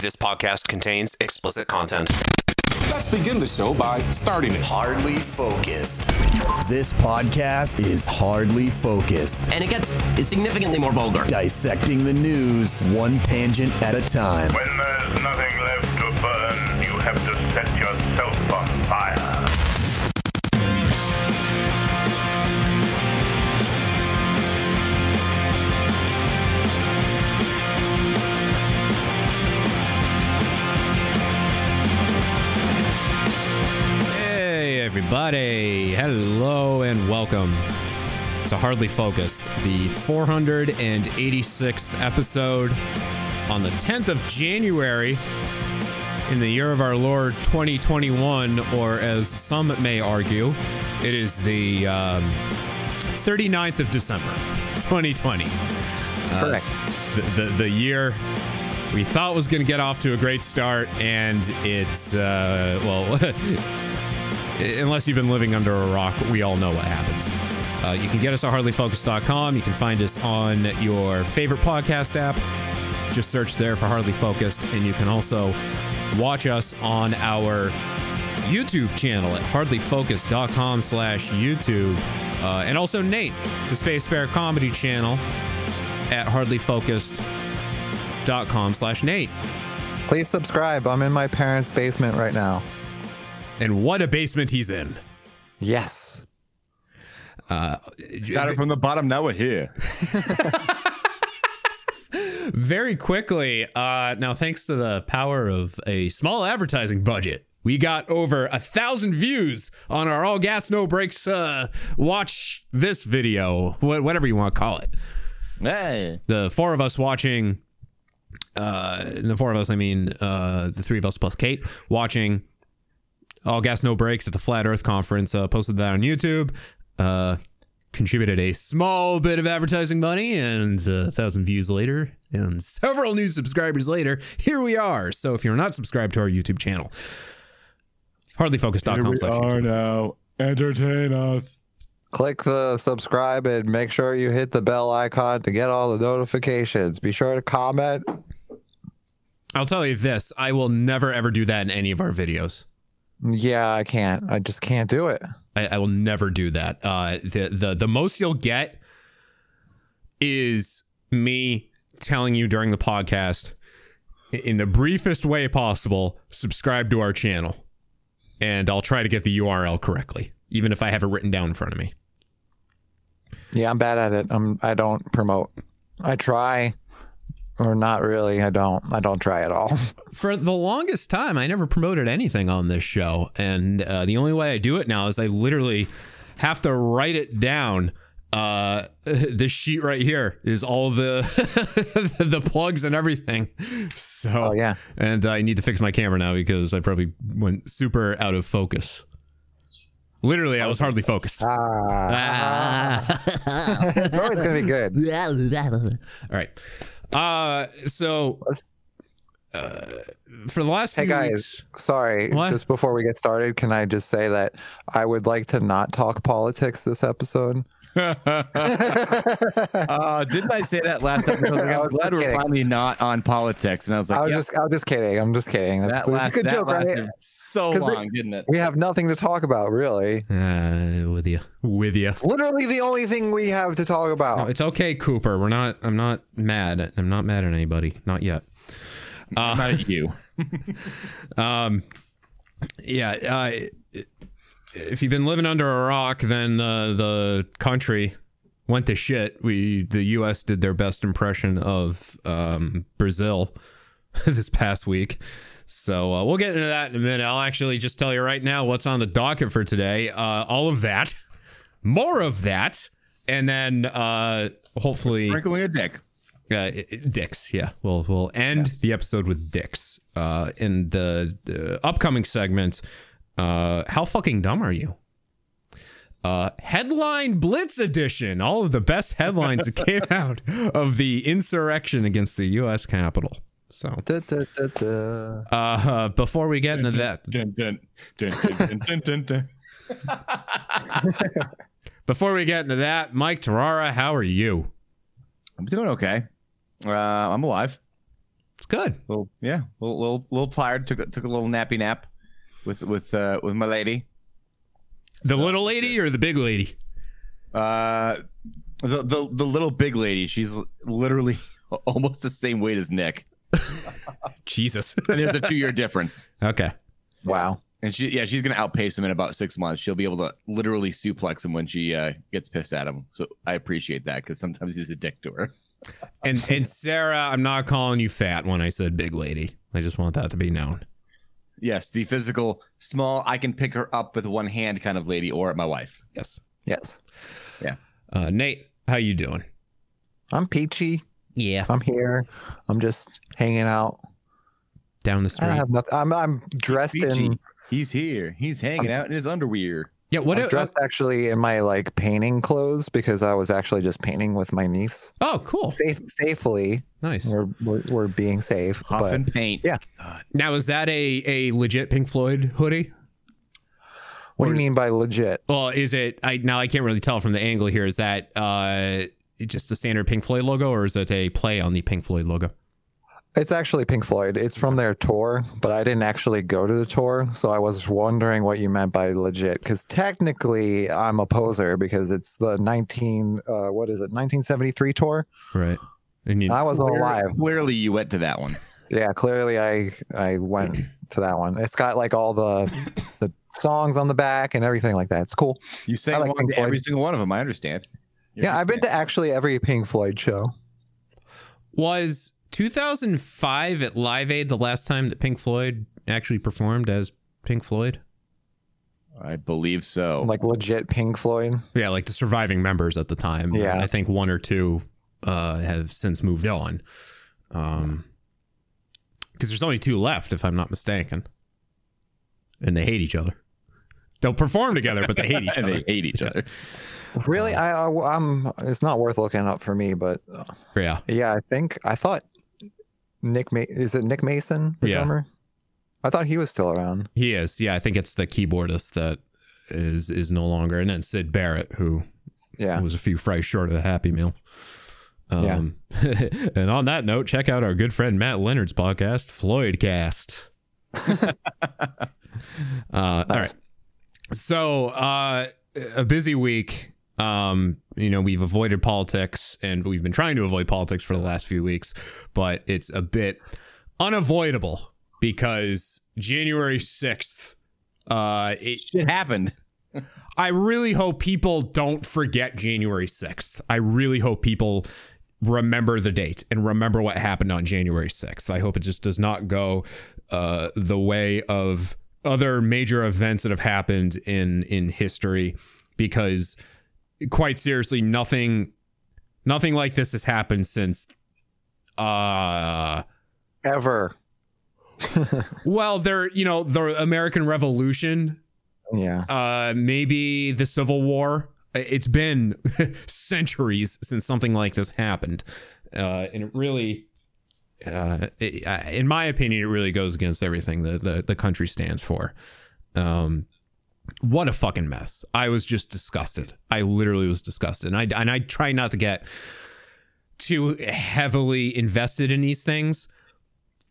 This podcast contains explicit content. Let's begin the show by starting it. Hardly focused. This podcast is hardly focused, And it gets significantly more vulgar. dissecting the news one tangent at a time. When there's nothing everybody. Hello and welcome to Hardly Focused, the 486th episode on the 10th of January in the year of our Lord 2021, or as some may argue, it is the um, 39th of December 2020. Correct. The, the, the year we thought was going to get off to a great start, and it's, uh, well, unless you've been living under a rock, we all know what happened. Uh, you can get us at hardlyfocused.com. You can find us on your favorite podcast app. Just search there for Hardly Focused. And you can also watch us on our YouTube channel at hardlyfocused.com slash YouTube. Uh, and also Nate, the Space Bear Comedy channel at hardlyfocused.com slash Nate. Please subscribe. I'm in my parents' basement right now. And what a basement he's in. Yes. Uh, Got it from the bottom. Now we're here. very quickly uh now thanks to the power of a small advertising budget we got over a thousand views on our all gas no brakes uh watch this video wh- whatever you want to call it Hey. the four of us watching uh the four of us i mean uh the three of us plus kate watching all gas no Breaks at the flat earth conference uh posted that on youtube uh contributed a small bit of advertising money and uh, a thousand views later and several new subscribers later here we are so if you're not subscribed to our youtube channel hardlyfocus.com slash YouTube. now. Entertain us. Click the subscribe and make sure you hit the bell icon to get all the notifications. Be sure to comment. i'll tell you this i will never ever do that in any of our videos Yeah, I can't. I just can't do it. I, I will never do that. Uh, the the the most you'll get is me telling you during the podcast, in the briefest way possible, subscribe to our channel, and I'll try to get the URL correctly, even if I have it written down in front of me. Yeah, I'm bad at it. I'm. I don't promote. I try, or not really. I don't. I don't try at all. For the longest time, I never promoted anything on this show, and uh, the only way I do it now is I literally have to write it down. Uh, this sheet right here is all the the plugs and everything. So Oh, yeah. and I need to fix my camera now because I probably went super out of focus. Literally, I was hardly focused. Ah, Ah. it's always gonna be good. All right. Uh, so uh, for the last Hey few guys, weeks, sorry. What? Just before we get started, can I just say that I would like to not talk politics this episode? Uh, didn't I say that last episode? Like, I was glad we we're kidding. finally not on politics. And I was like, I was yeah, just, I was just kidding. I'm just kidding. That's, that that's a last, good that joke, lasted right? so 'Cause they- long, didn't it? We have nothing to talk about, really. uh, with you, with you. Literally, the only thing we have to talk about. No, it's okay, Cooper. We're not. I'm not mad. I'm not mad at anybody. Not yet. Not at you. Um, yeah. Uh, if you've been living under a rock, then the the country went to shit. We the U.S. did their best impression of um, Brazil this past week. So uh, we'll get into that in a minute. I'll actually just tell you right now what's on the docket for today. Uh, all of that, more of that, and then uh, hopefully Sprinkling a dick. uh, dicks. Yeah, we'll we'll end the episode with dicks. Uh, in the, the upcoming segment, uh, how fucking dumb are you? Uh, headline Blitz edition. All of the best headlines that came out of the insurrection against the U.S. Capitol. So, Da, da, da, da. uh, before we get into that, Dun, dun, dun, dun, dun, dun, dun. before we get into that, Mike Tarara, how are you? I'm doing okay. Uh, I'm alive. It's Good. Little, yeah, little, little, little tired. Took took a little nappy nap with with uh, with my lady. The little lady or the big lady? Uh, the, the the little big lady. She's literally almost the same weight as Nick, Jesus. and there's a two year difference. okay. Wow. And she, yeah, she's gonna outpace him in about six months. She'll be able to literally suplex him when she uh, gets pissed at him. So I appreciate that because sometimes he's a dick to her. And and Sarah, I'm not calling you fat when I said big lady. I just want that to be known. Yes, the physical, small, I can pick her up with one hand kind of lady, or my wife. Yes. Yes. Yeah. Uh, Nate, how you doing? I'm peachy. Yeah. I'm here. I'm just hanging out. Down the street. don't have nothing. I'm I'm dressed in. He's here. He's hanging out in his underwear. Yeah. What? I'm uh, dressed actually in my like painting clothes because I was actually just painting with my niece. oh, cool. Safe, safely. Nice. We're, we're we're being safe. Huff and paint. yeah. Now, is that a a legit Pink Floyd hoodie? what do you mean by legit? Well, is it? I now I can't really tell from the angle here. Is that uh just the standard Pink Floyd logo, or is it a play on the Pink Floyd logo? It's actually Pink Floyd. It's from their tour, but I didn't actually go to the tour, so I was wondering what you meant by legit. Because technically, I'm a poser because it's the 19 uh, what is it 1973 tour. Right. And you, I wasn't alive. Clearly, you went to that one. Yeah, clearly I I went to that one. It's got like all the the songs on the back and everything like that. It's cool. You sang like along Pink to Floyd. every single one of them. I understand. You're Yeah, I've been to actually every Pink Floyd show. was 2005 at Live Aid the last time that Pink Floyd actually performed as Pink Floyd? I believe so. Like legit Pink Floyd. Yeah, like the surviving members at the time. Yeah. I think one or two uh, have since moved on. Um, because there's only two left, if I'm not mistaken, and they hate each other. They'll perform together, but they hate each other. they hate each other. Really, I, I I'm. It's not worth looking up for me, but uh, Yeah, yeah, I think I thought Nick. Ma- is it Nick Mason, the Yeah. drummer? I thought he was still around. he is. Yeah, I think it's the keyboardist that is is no longer, and then Syd Barrett, who Yeah, was a few fries short of the Happy Meal. Um, and on that note, check out our good friend Matt Leonard's podcast, Floydcast. uh, All right. So, uh, a busy week. Um, you know, we've avoided politics and we've been trying to avoid politics for the last few weeks, but it's a bit unavoidable because January 6th, uh, it, Shit happened. I really hope people don't forget January 6th. I really hope people remember the date and remember what happened on January 6th. I hope it just does not go uh, the way of other major events that have happened in in history because quite seriously nothing nothing like this has happened since uh ever. well there you know the American Revolution. Yeah, uh maybe the civil war. It's been centuries since something like this happened. Uh and it really uh it, uh, in my opinion it really goes against everything that the, the country stands for. Um what a fucking mess. I was just disgusted. I literally was disgusted. And i and i try not to get too heavily invested in these things.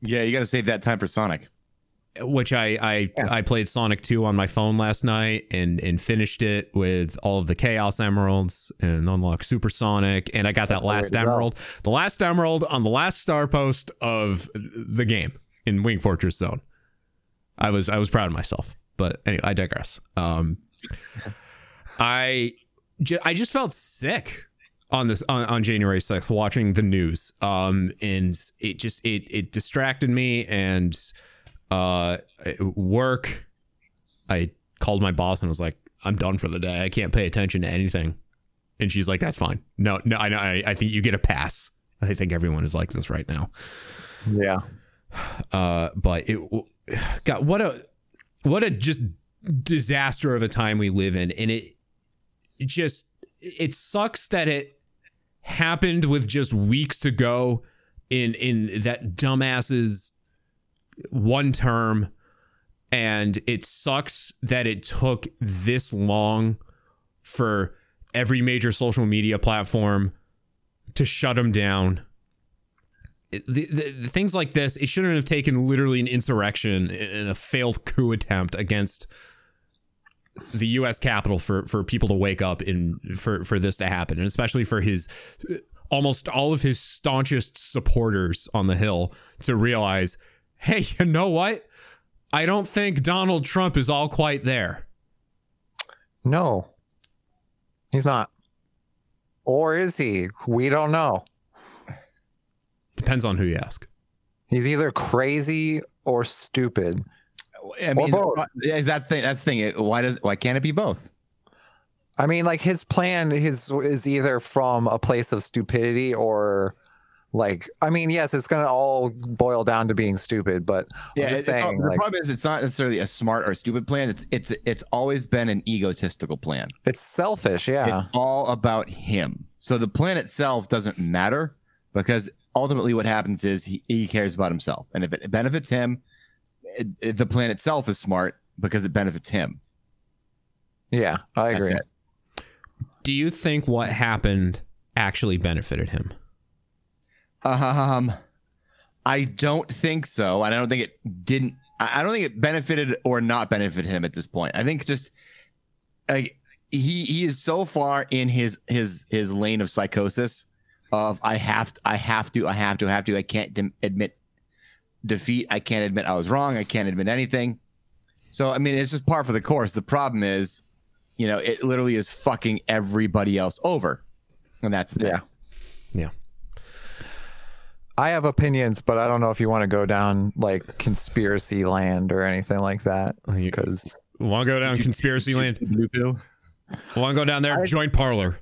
Yeah, you got to save that time for Sonic. which I I, I played Sonic 2 on my phone last night and and finished it with all of the Chaos Emeralds and unlocked Super Sonic. And I got that last emerald, the last emerald on the last star post of the game in Wing Fortress Zone. I was I was proud of myself, but anyway, I digress. Um, I ju- I just felt sick on this on, on January 6th watching the news. Um, and it just it it distracted me and uh work i called my boss and was like i'm done for the day i can't pay attention to anything and she's like that's fine no no i know I, I think you get a pass i think everyone is like this right now yeah. uh but it god what a what a just disaster of a time we live in. And it it just it sucks that it happened with just weeks to go in in that dumbass's one term. And it sucks that it took this long for every major social media platform to shut him down the, the, things like this, it shouldn't have taken literally an insurrection and a failed coup attempt against the U.S. Capitol for for people to wake up in for for this to happen, and especially for his almost all of his staunchest supporters on the Hill to realize, hey, you know what? I don't think Donald Trump is all quite there. No, he's not. Or is he? We don't know. Depends on who you ask. He's either crazy or stupid. I mean, both. Uh, is that thing? That's the thing. Why does? Why can't it be both? I mean, like his plan his is either from a place of stupidity or like I mean, yes, it's gonna all boil down to being stupid, but I'm Yeah, just it- it's all- saying, the like, problem is it's not necessarily a smart or stupid plan. It's it's it's always been an egotistical plan. it's selfish, yeah. It's all about him. So the plan itself doesn't matter because ultimately what happens is he, he cares about himself, and if it benefits him, it, it- the plan itself is smart because it benefits him. yeah, I agree. Do you think what happened actually benefited him? Um, I don't think so. and I don't think it didn't. I I don't think it benefited or not benefited him at this point. I think just like he he is so far in his his his lane of psychosis of I have to, I have to I have to I have to I can't dim- admit defeat. I can't admit I was wrong. I can't admit anything. So I mean, it's just par for the course. The problem is, you know, it literally is fucking everybody else over, and that's the thing. Yeah. Yeah. I have opinions, but I don't know if you want to go down like conspiracy land or anything like that. Because Want to go down conspiracy land? Blue pill? Want to go down there? Joint Parler.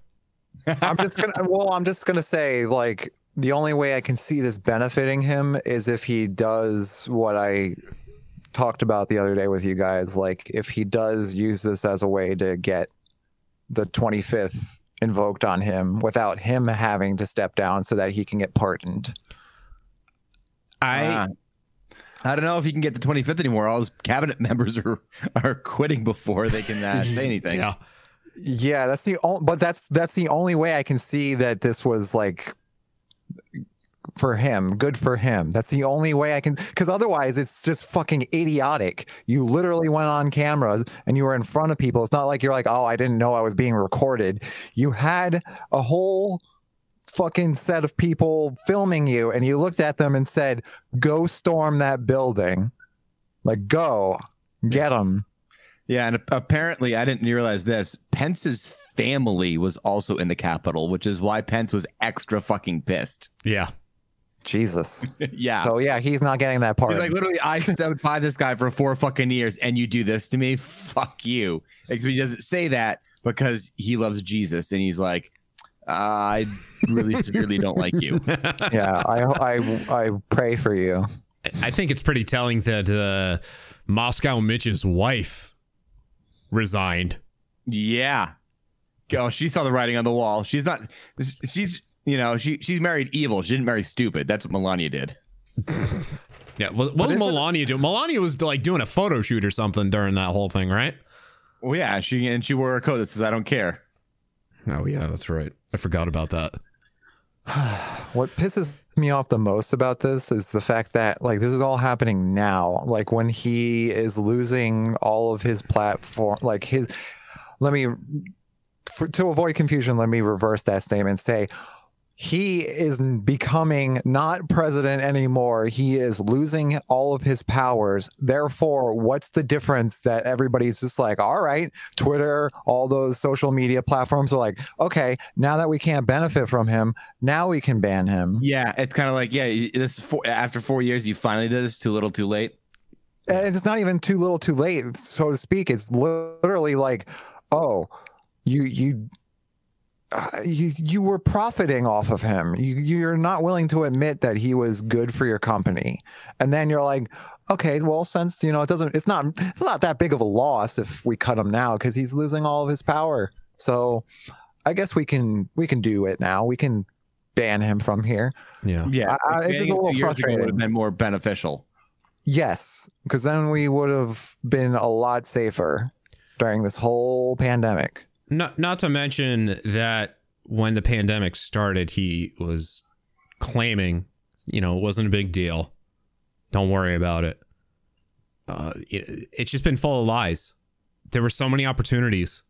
I'm just gonna well, I'm just gonna say like the only way I can see this benefiting him is if he does what I talked about the other day with you guys. Like if he does use this as a way to get the 25th invoked on him without him having to step down so that he can get pardoned. I Ah. I don't know if he can get the 25th anymore. All his cabinet members are are quitting before they can uh, say anything. yeah. Yeah, that's the only, but that's that's the only way I can see that this was like for him, good for him. That's the only way I can cuz otherwise it's just fucking idiotic. You literally went on cameras and you were in front of people. It's not like you're like, "Oh, I didn't know I was being recorded." You had a whole fucking set of people filming you and you looked at them and said, "Go storm that building." Like, "Go. Get them." Yeah, and apparently I didn't realize this. Pence's family was also in the Capitol, which is why Pence was extra fucking pissed. Yeah. Jesus. yeah. So yeah, he's not getting that part. He's like, literally, I stood by this guy for four fucking years, and you do this to me? Fuck you. Except he doesn't say that because he loves Jesus, and he's like, I really severely don't like you. yeah, I I I pray for you. I think it's pretty telling that uh, Moscow Mitch's wife resigned. Yeah. Oh, she saw the writing on the wall. She's not. She's you know she she's married evil. She didn't marry stupid. That's what Melania did. Yeah. What, what was Melania doing? Melania was like doing a photo shoot or something during that whole thing, right? Well, yeah. She and she wore a coat that says "I don't care." Oh yeah, that's right. I forgot about that. What pisses me off the most about this is the fact that like this is all happening now. Like when he is losing all of his platform, like his. Let me, for, to avoid confusion, let me reverse that statement. Say he is becoming not president anymore. He is losing all of his powers. Therefore, what's the difference that everybody's just like, all right, Twitter, all those social media platforms are like, okay, now that we can't benefit from him, now we can ban him. Yeah, it's kind of like yeah. This is four, after four years, you finally did this. Too little, too late. And it's not even too little too late, so to speak. It's literally like, oh, you, you, uh, you you were profiting off of him. You you're not willing to admit that he was good for your company, and then you're like, okay, well, since you know it doesn't, it's not it's not that big of a loss if we cut him now because he's losing all of his power. So, I guess we can we can do it now. We can ban him from here. Yeah. Yeah, I- I- it's just a it little two years ago would have been more beneficial. Yes, because then we would have been a lot safer during this whole pandemic. Not not to mention that when the pandemic started, he was claiming You know, it wasn't a big deal. Don't worry about it. Uh, it it's just been full of lies. There were so many opportunities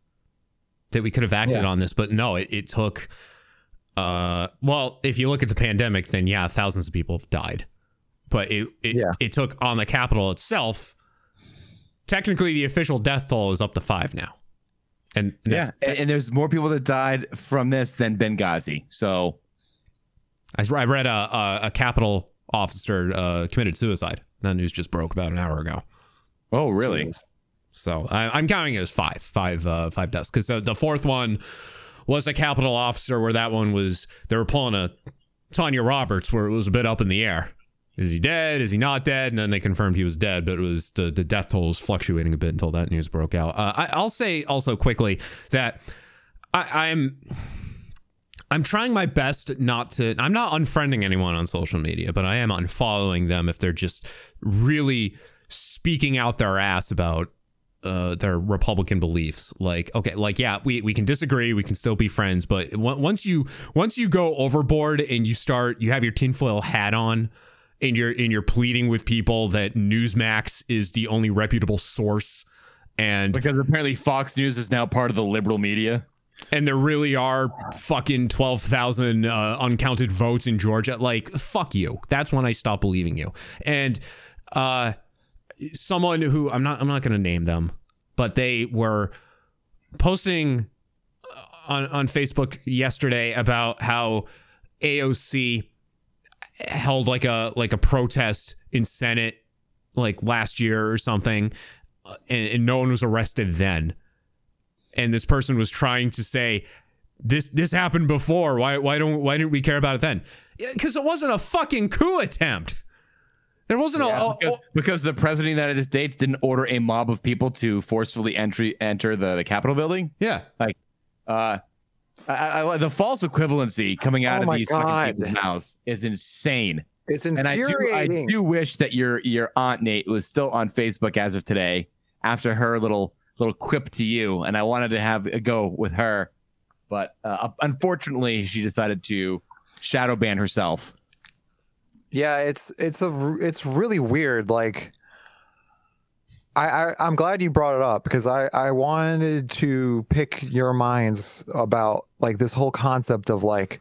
that we could have acted Yeah. on this, but no, it, it took. Uh, well, if you look at the pandemic, then yeah, thousands of people have died, but it it, Yeah. it took on the Capitol itself. Technically, the official death toll is up to five now, and, and Yeah, and, and there's more people that died from this than Benghazi. So I, I read a, a, a Capitol officer uh, committed suicide. That news just broke about an hour ago. Oh, really? So I, I'm counting it as five, five, uh, five deaths. Because the, the fourth one was a capital officer, where that one was they were pulling a Tanya Roberts, where it was a bit up in the air. Is he dead? Is he not dead? And then they confirmed he was dead, but it was the, the death toll was fluctuating a bit until that news broke out. Uh, I, I'll say also quickly that I, I'm I'm trying my best not to. I'm not unfriending anyone on social media, but I am unfollowing them if they're just really speaking out their ass about uh, their Republican beliefs. Like, okay, like yeah, we, we can disagree, we can still be friends, but on- once you once you go overboard and you start, you have your tinfoil hat on, and you're and you're pleading with people that Newsmax is the only reputable source, and Because apparently Fox News is now part of the liberal media. and there really are fucking 12,000 uh, uncounted votes in Georgia. Like, fuck you. That's when I stop believing you. And uh, someone who I'm not, I'm not going to name them, but they were posting on, on Facebook yesterday about how AOC held like a, like a protest in Senate like last year or something. uh, And, and no one was arrested then and this person was trying to say this this happened before why why don't why didn't we care about it then because it wasn't a fucking coup attempt there wasn't a, a- because, because the president of the United States didn't order a mob of people to forcefully entry enter the, the Capitol building. yeah Like, uh, I, I, the false equivalency coming out Oh of these God. fucking people's mouths is insane. It's And I do, I do wish that your your aunt Nate was still on Facebook as of today after her little little quip to you, and I wanted to have a go with her, but uh, unfortunately, she decided to shadow ban herself. Yeah, it's it's a it's really weird. Like, I, I I'm glad you brought it up because I I wanted to pick your minds about like this whole concept of like,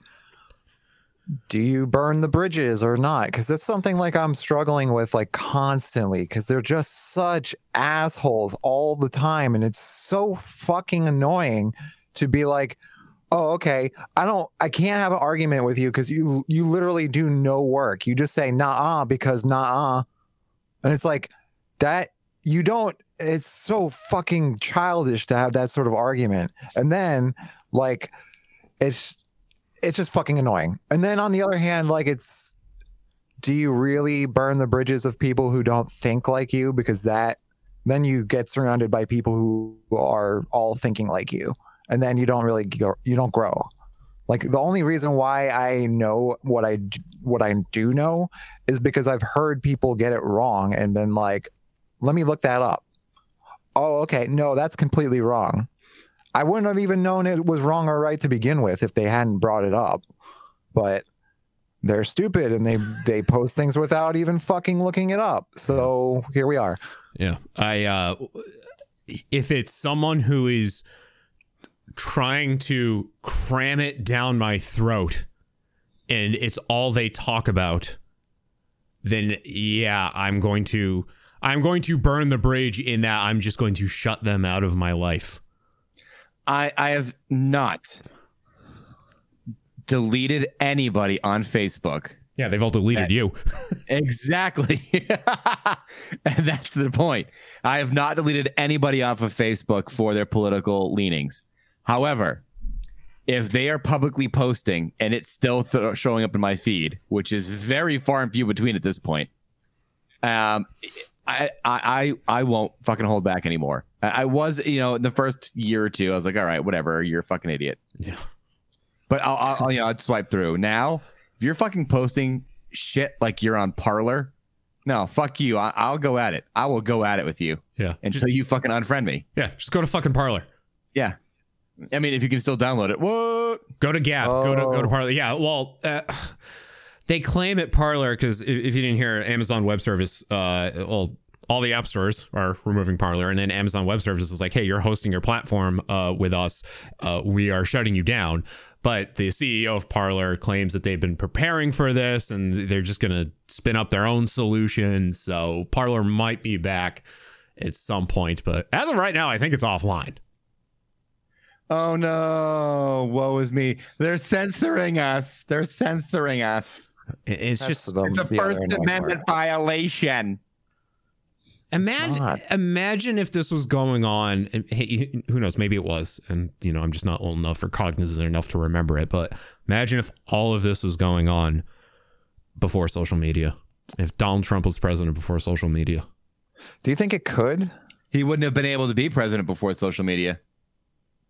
do you burn the bridges or not? Because it's something like I'm struggling with like constantly because they're just such assholes all the time, and it's so fucking annoying to be like oh okay i don't i can't have an argument with you because you you literally do no work you just say nah because nah ah, and it's like that you don't it's so fucking childish to have that sort of argument. And then like it's it's just fucking annoying. And then on the other hand like it's do you really burn the bridges of people who don't think like you? Because that then you get surrounded by people who are all thinking like you. And then you don't really go you don't grow. Like the only reason why i know what i what i do know is because i've heard people get it wrong and been like let me look that up. Oh okay. No that's completely wrong. I wouldn't have even known it was wrong or right to begin with if they hadn't brought it up. But they're stupid and they they post things without even fucking looking it up. So here we are. Yeah. I uh if it's someone who is trying to cram it down my throat and it's all they talk about then yeah i'm going to i'm going to burn the bridge in that i'm just going to shut them out of my life I I have not deleted anybody on Facebook. yeah they've all deleted you Exactly. and that's the point. I have not deleted anybody off of Facebook for their political leanings. However, if they are publicly posting and it's still th- showing up in my feed, which is very far and few between at this point, um, I, I, I I won't fucking hold back anymore. I, I was, you know, in the first year or two, I was like, all right, whatever, you're a fucking idiot. yeah But I'll, I'll, I'll you know, I'd swipe through. Now, if you're fucking posting shit like you're on Parler, no, fuck you. I, I'll go at it. I will go at it with you yeah until you fucking unfriend me. yeah just go to fucking Parler Yeah. I mean, if you can still download it, what? Go to Gab. Go to go to Oh. Parler. Yeah. Well, uh, they claim at Parler because if, if you didn't hear, Amazon Web Service, uh, well, all the app stores are removing Parler, and then Amazon Web Services is like, "Hey, you're hosting your platform uh, with us. Uh, we are shutting you down." But the CEO of Parler claims that they've been preparing for this, and they're just going to spin up their own solution. So Parler might be back at some point, but as of right now, I think it's offline. Oh no! Woe is me. They're censoring us. They're censoring us. It- It's That's just the- It's a the First other Amendment violation. Imagine, imagine if this was going on. And hey, who knows? Maybe it was, and you know, I'm just not old enough or cognizant enough to remember it. But imagine if all of this was going on before social media. If Donald Trump was president before social media, Do you think it could? He wouldn't have been able to be president before social media.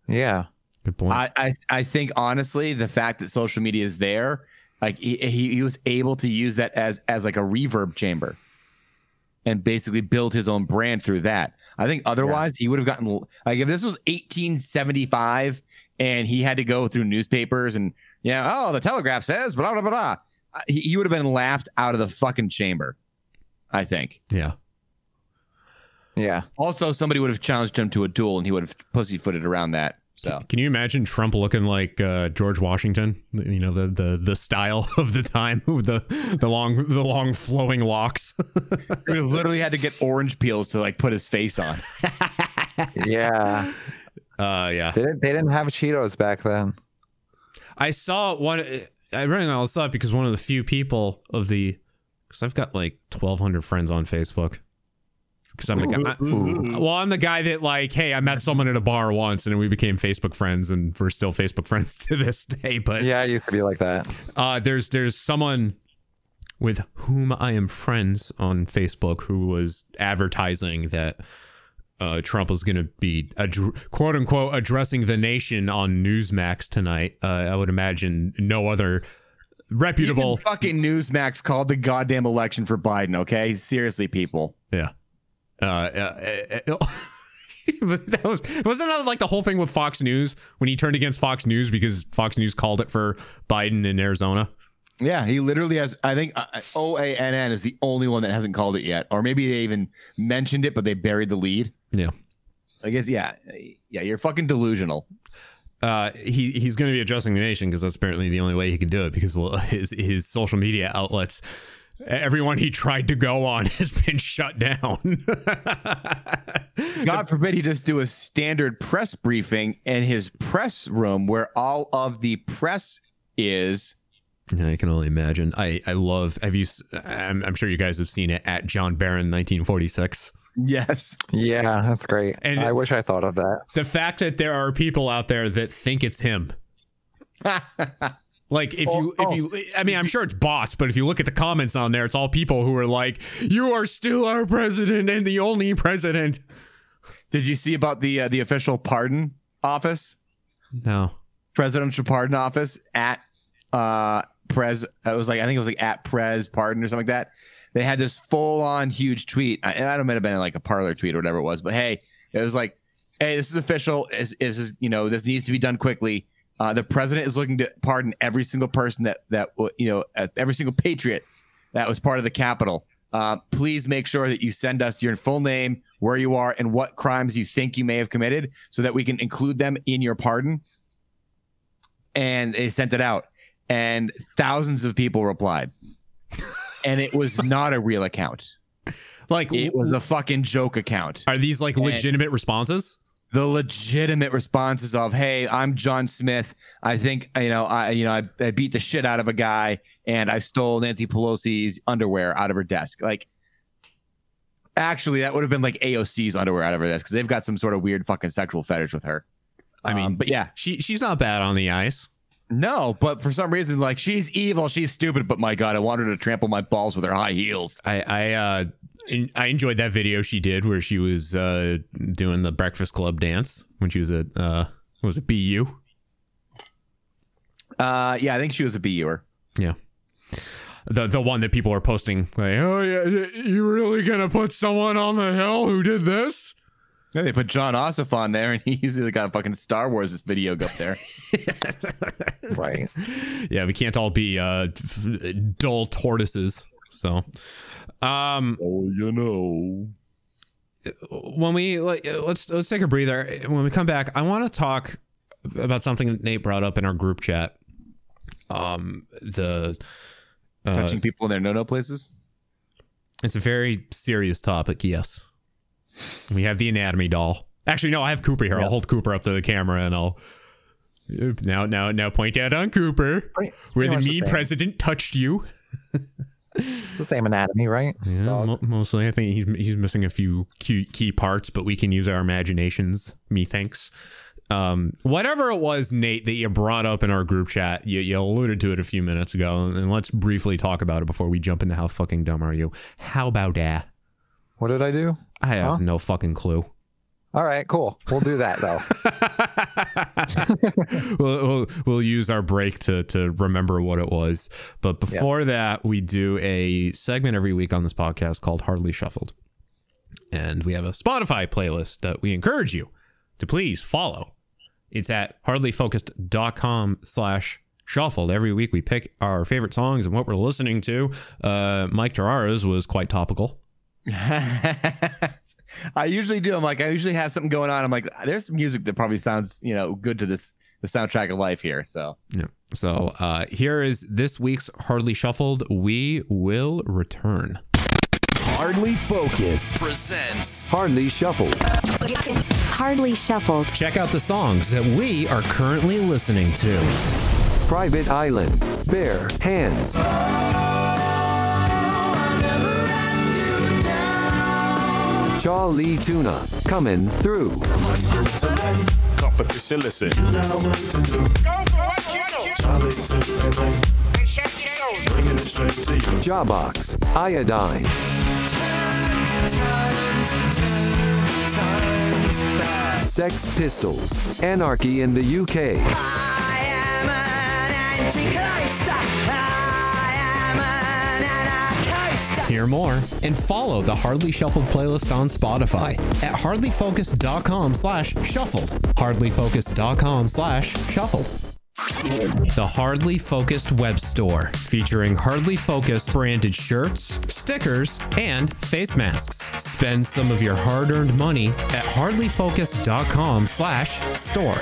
Yeah. good point. I, I, I think honestly, the fact that social media is there, like he, he, he was able to use that as as like a reverb chamber, and basically build his own brand through that. I think otherwise he would have gotten like if this was 1875 and he had to go through newspapers and yeah, oh the Telegraph says blah blah blah. blah. uh, He, he would have been laughed out of the fucking chamber. I think. yeah, Yeah. Also, somebody would have challenged him to a duel, and he would have pussyfooted around that. So can you imagine Trump looking like uh, George Washington? You know, the the the style of the time with the the long the long flowing locks. he literally had to get orange peels to like put his face on. Yeah. uh, yeah. they, didn't, they didn't have Cheetos back then. I saw one. I ran all this up because one of the few people of the, because I've got like twelve hundred friends on Facebook. Because I'm the guy. I- well, I'm the guy that like, hey, I met someone at a bar once, and then we became Facebook friends, and we're still Facebook friends to this day. But Yeah, it used to be like that. uh, there's there's someone with whom I am friends on Facebook who was advertising that uh, Trump is going to be ad- quote unquote addressing the nation on Newsmax tonight. Uh, I would imagine no other reputable. Even fucking Newsmax called the goddamn election for Biden. Okay, seriously, people. Yeah. Uh, uh, uh, uh, but that was wasn't that like the whole thing with Fox News when he turned against Fox News because Fox News called it for Biden in Arizona. Yeah, he literally has. I think uh, OANN is the only one that hasn't called it yet, or maybe they even mentioned it, but they buried the lead. Yeah. I guess yeah, yeah. You're fucking delusional. uh, he he's going to be addressing the nation because that's apparently the only way he can do it because his his social media outlets, everyone he tried to go on has been shut down. God forbid he just do a standard press briefing in his press room where all of the press is. yeah, I can only imagine. I I love. Have you? s- I'm, I'm sure you guys have seen it at John Barron 1946. Yes. Yeah, that's great. And- I wish I thought of that. The fact that there are people out there that think it's him. Like if you if you I mean I'm sure it's bots, but if you look at the comments on there, it's all people who are like, "You are still our president and the only president." Did you see about the uh, the official pardon office, No. presidential pardon office at uh Prez? It was like I think it was like at Prez pardon or something like that. They had this full on huge tweet, I- and I don't might have been like a Parler tweet or whatever it was, but hey, it was like, hey, this is official. Is is you know this needs to be done quickly. Uh, the president is looking to pardon every single person that that you know uh, every single patriot that was part of the Capitol. Uh, please make sure that you send us your full name, where you are, and what crimes you think you may have committed, so that we can include them in your pardon. And they sent it out, and thousands of people replied, and it was not a real account. Like It was a fucking joke account. are these like legitimate responses? The legitimate responses of hey i'm john smith. I think you know i you know I, I beat the shit out of a guy and i stole nancy pelosi's underwear out of her desk. Like actually that would have been like aoc's underwear out of her desk because they've got some sort of weird fucking sexual fetish with her. I mean, Um, but yeah. She she's not bad on the ice. No but for some reason like she's evil she's stupid but my god i want her to trample my balls with her high heels I I uh en- I enjoyed that video she did where she was uh doing the Breakfast Club dance when she was at uh was it BU? uh yeah i think she was a buer Yeah. The the one that people are posting like, "Oh yeah, you really to put someone on the hill who did this?" Yeah, they put Jon Ossoff on there, and he's got a fucking Star Wars video up there. Right. Yeah, we can't all be uh, dull tortoises. So, um, oh, you know. when we like, let's let's take a breather. When we come back, I want to talk about something that Nate brought up in our group chat. Um, the uh, Touching people in their no-no places. it's a very serious topic. Yes, we have the anatomy doll. Actually, no, I have Cooper here. I'll hold Cooper up to the camera and I'll now now now point out on Cooper Pretty- where pretty the much the mean president touched you. It's the same anatomy, right? Yeah, mo- mostly. I think he's he's missing a few key key parts, but we can use our imaginations. Methinks. Um, whatever it was, Nate, that you brought up in our group chat, you, you alluded to it a few minutes ago, and let's briefly talk about it before we jump into how fucking dumb are you. How about that? What did I do? I have Huh? no fucking clue. All right, cool. We'll do that though. we'll, we'll we'll use our break to to remember what it was. But before that, we do a segment every week on this podcast called Hardly Shuffled, and we have a Spotify playlist that we encourage you to please follow. It's at hardlyfocused.com slash shuffled. Every week we pick our favorite songs and what we're listening to. Uh, Mike Terrara's was quite topical. I usually do. I'm like, I usually have something going on. I'm like, there's some music that probably sounds, you know, good to this the soundtrack of life here. So Yeah. So uh, here is this week's Hardly Shuffled. We will return. Hardly focused. Presents Hardly shuffled. Hardly shuffled. Check out the songs that we are currently listening to. Private Island. Bare Hands. Charlie Tuna. Coming through. Competition, listen. Go for what channel? And check the shows. Jawbox. Iodine. Sex Pistols. Anarchy in the UK. Hear more and follow the Hardly Shuffled playlist on Spotify at hardlyfocused.com slash shuffled. Hardlyfocused.com slash shuffled. The Hardly Focused web store featuring Hardly Focused branded shirts, stickers, and face masks. Spend some of your hard-earned money at hardlyfocused.com slash store.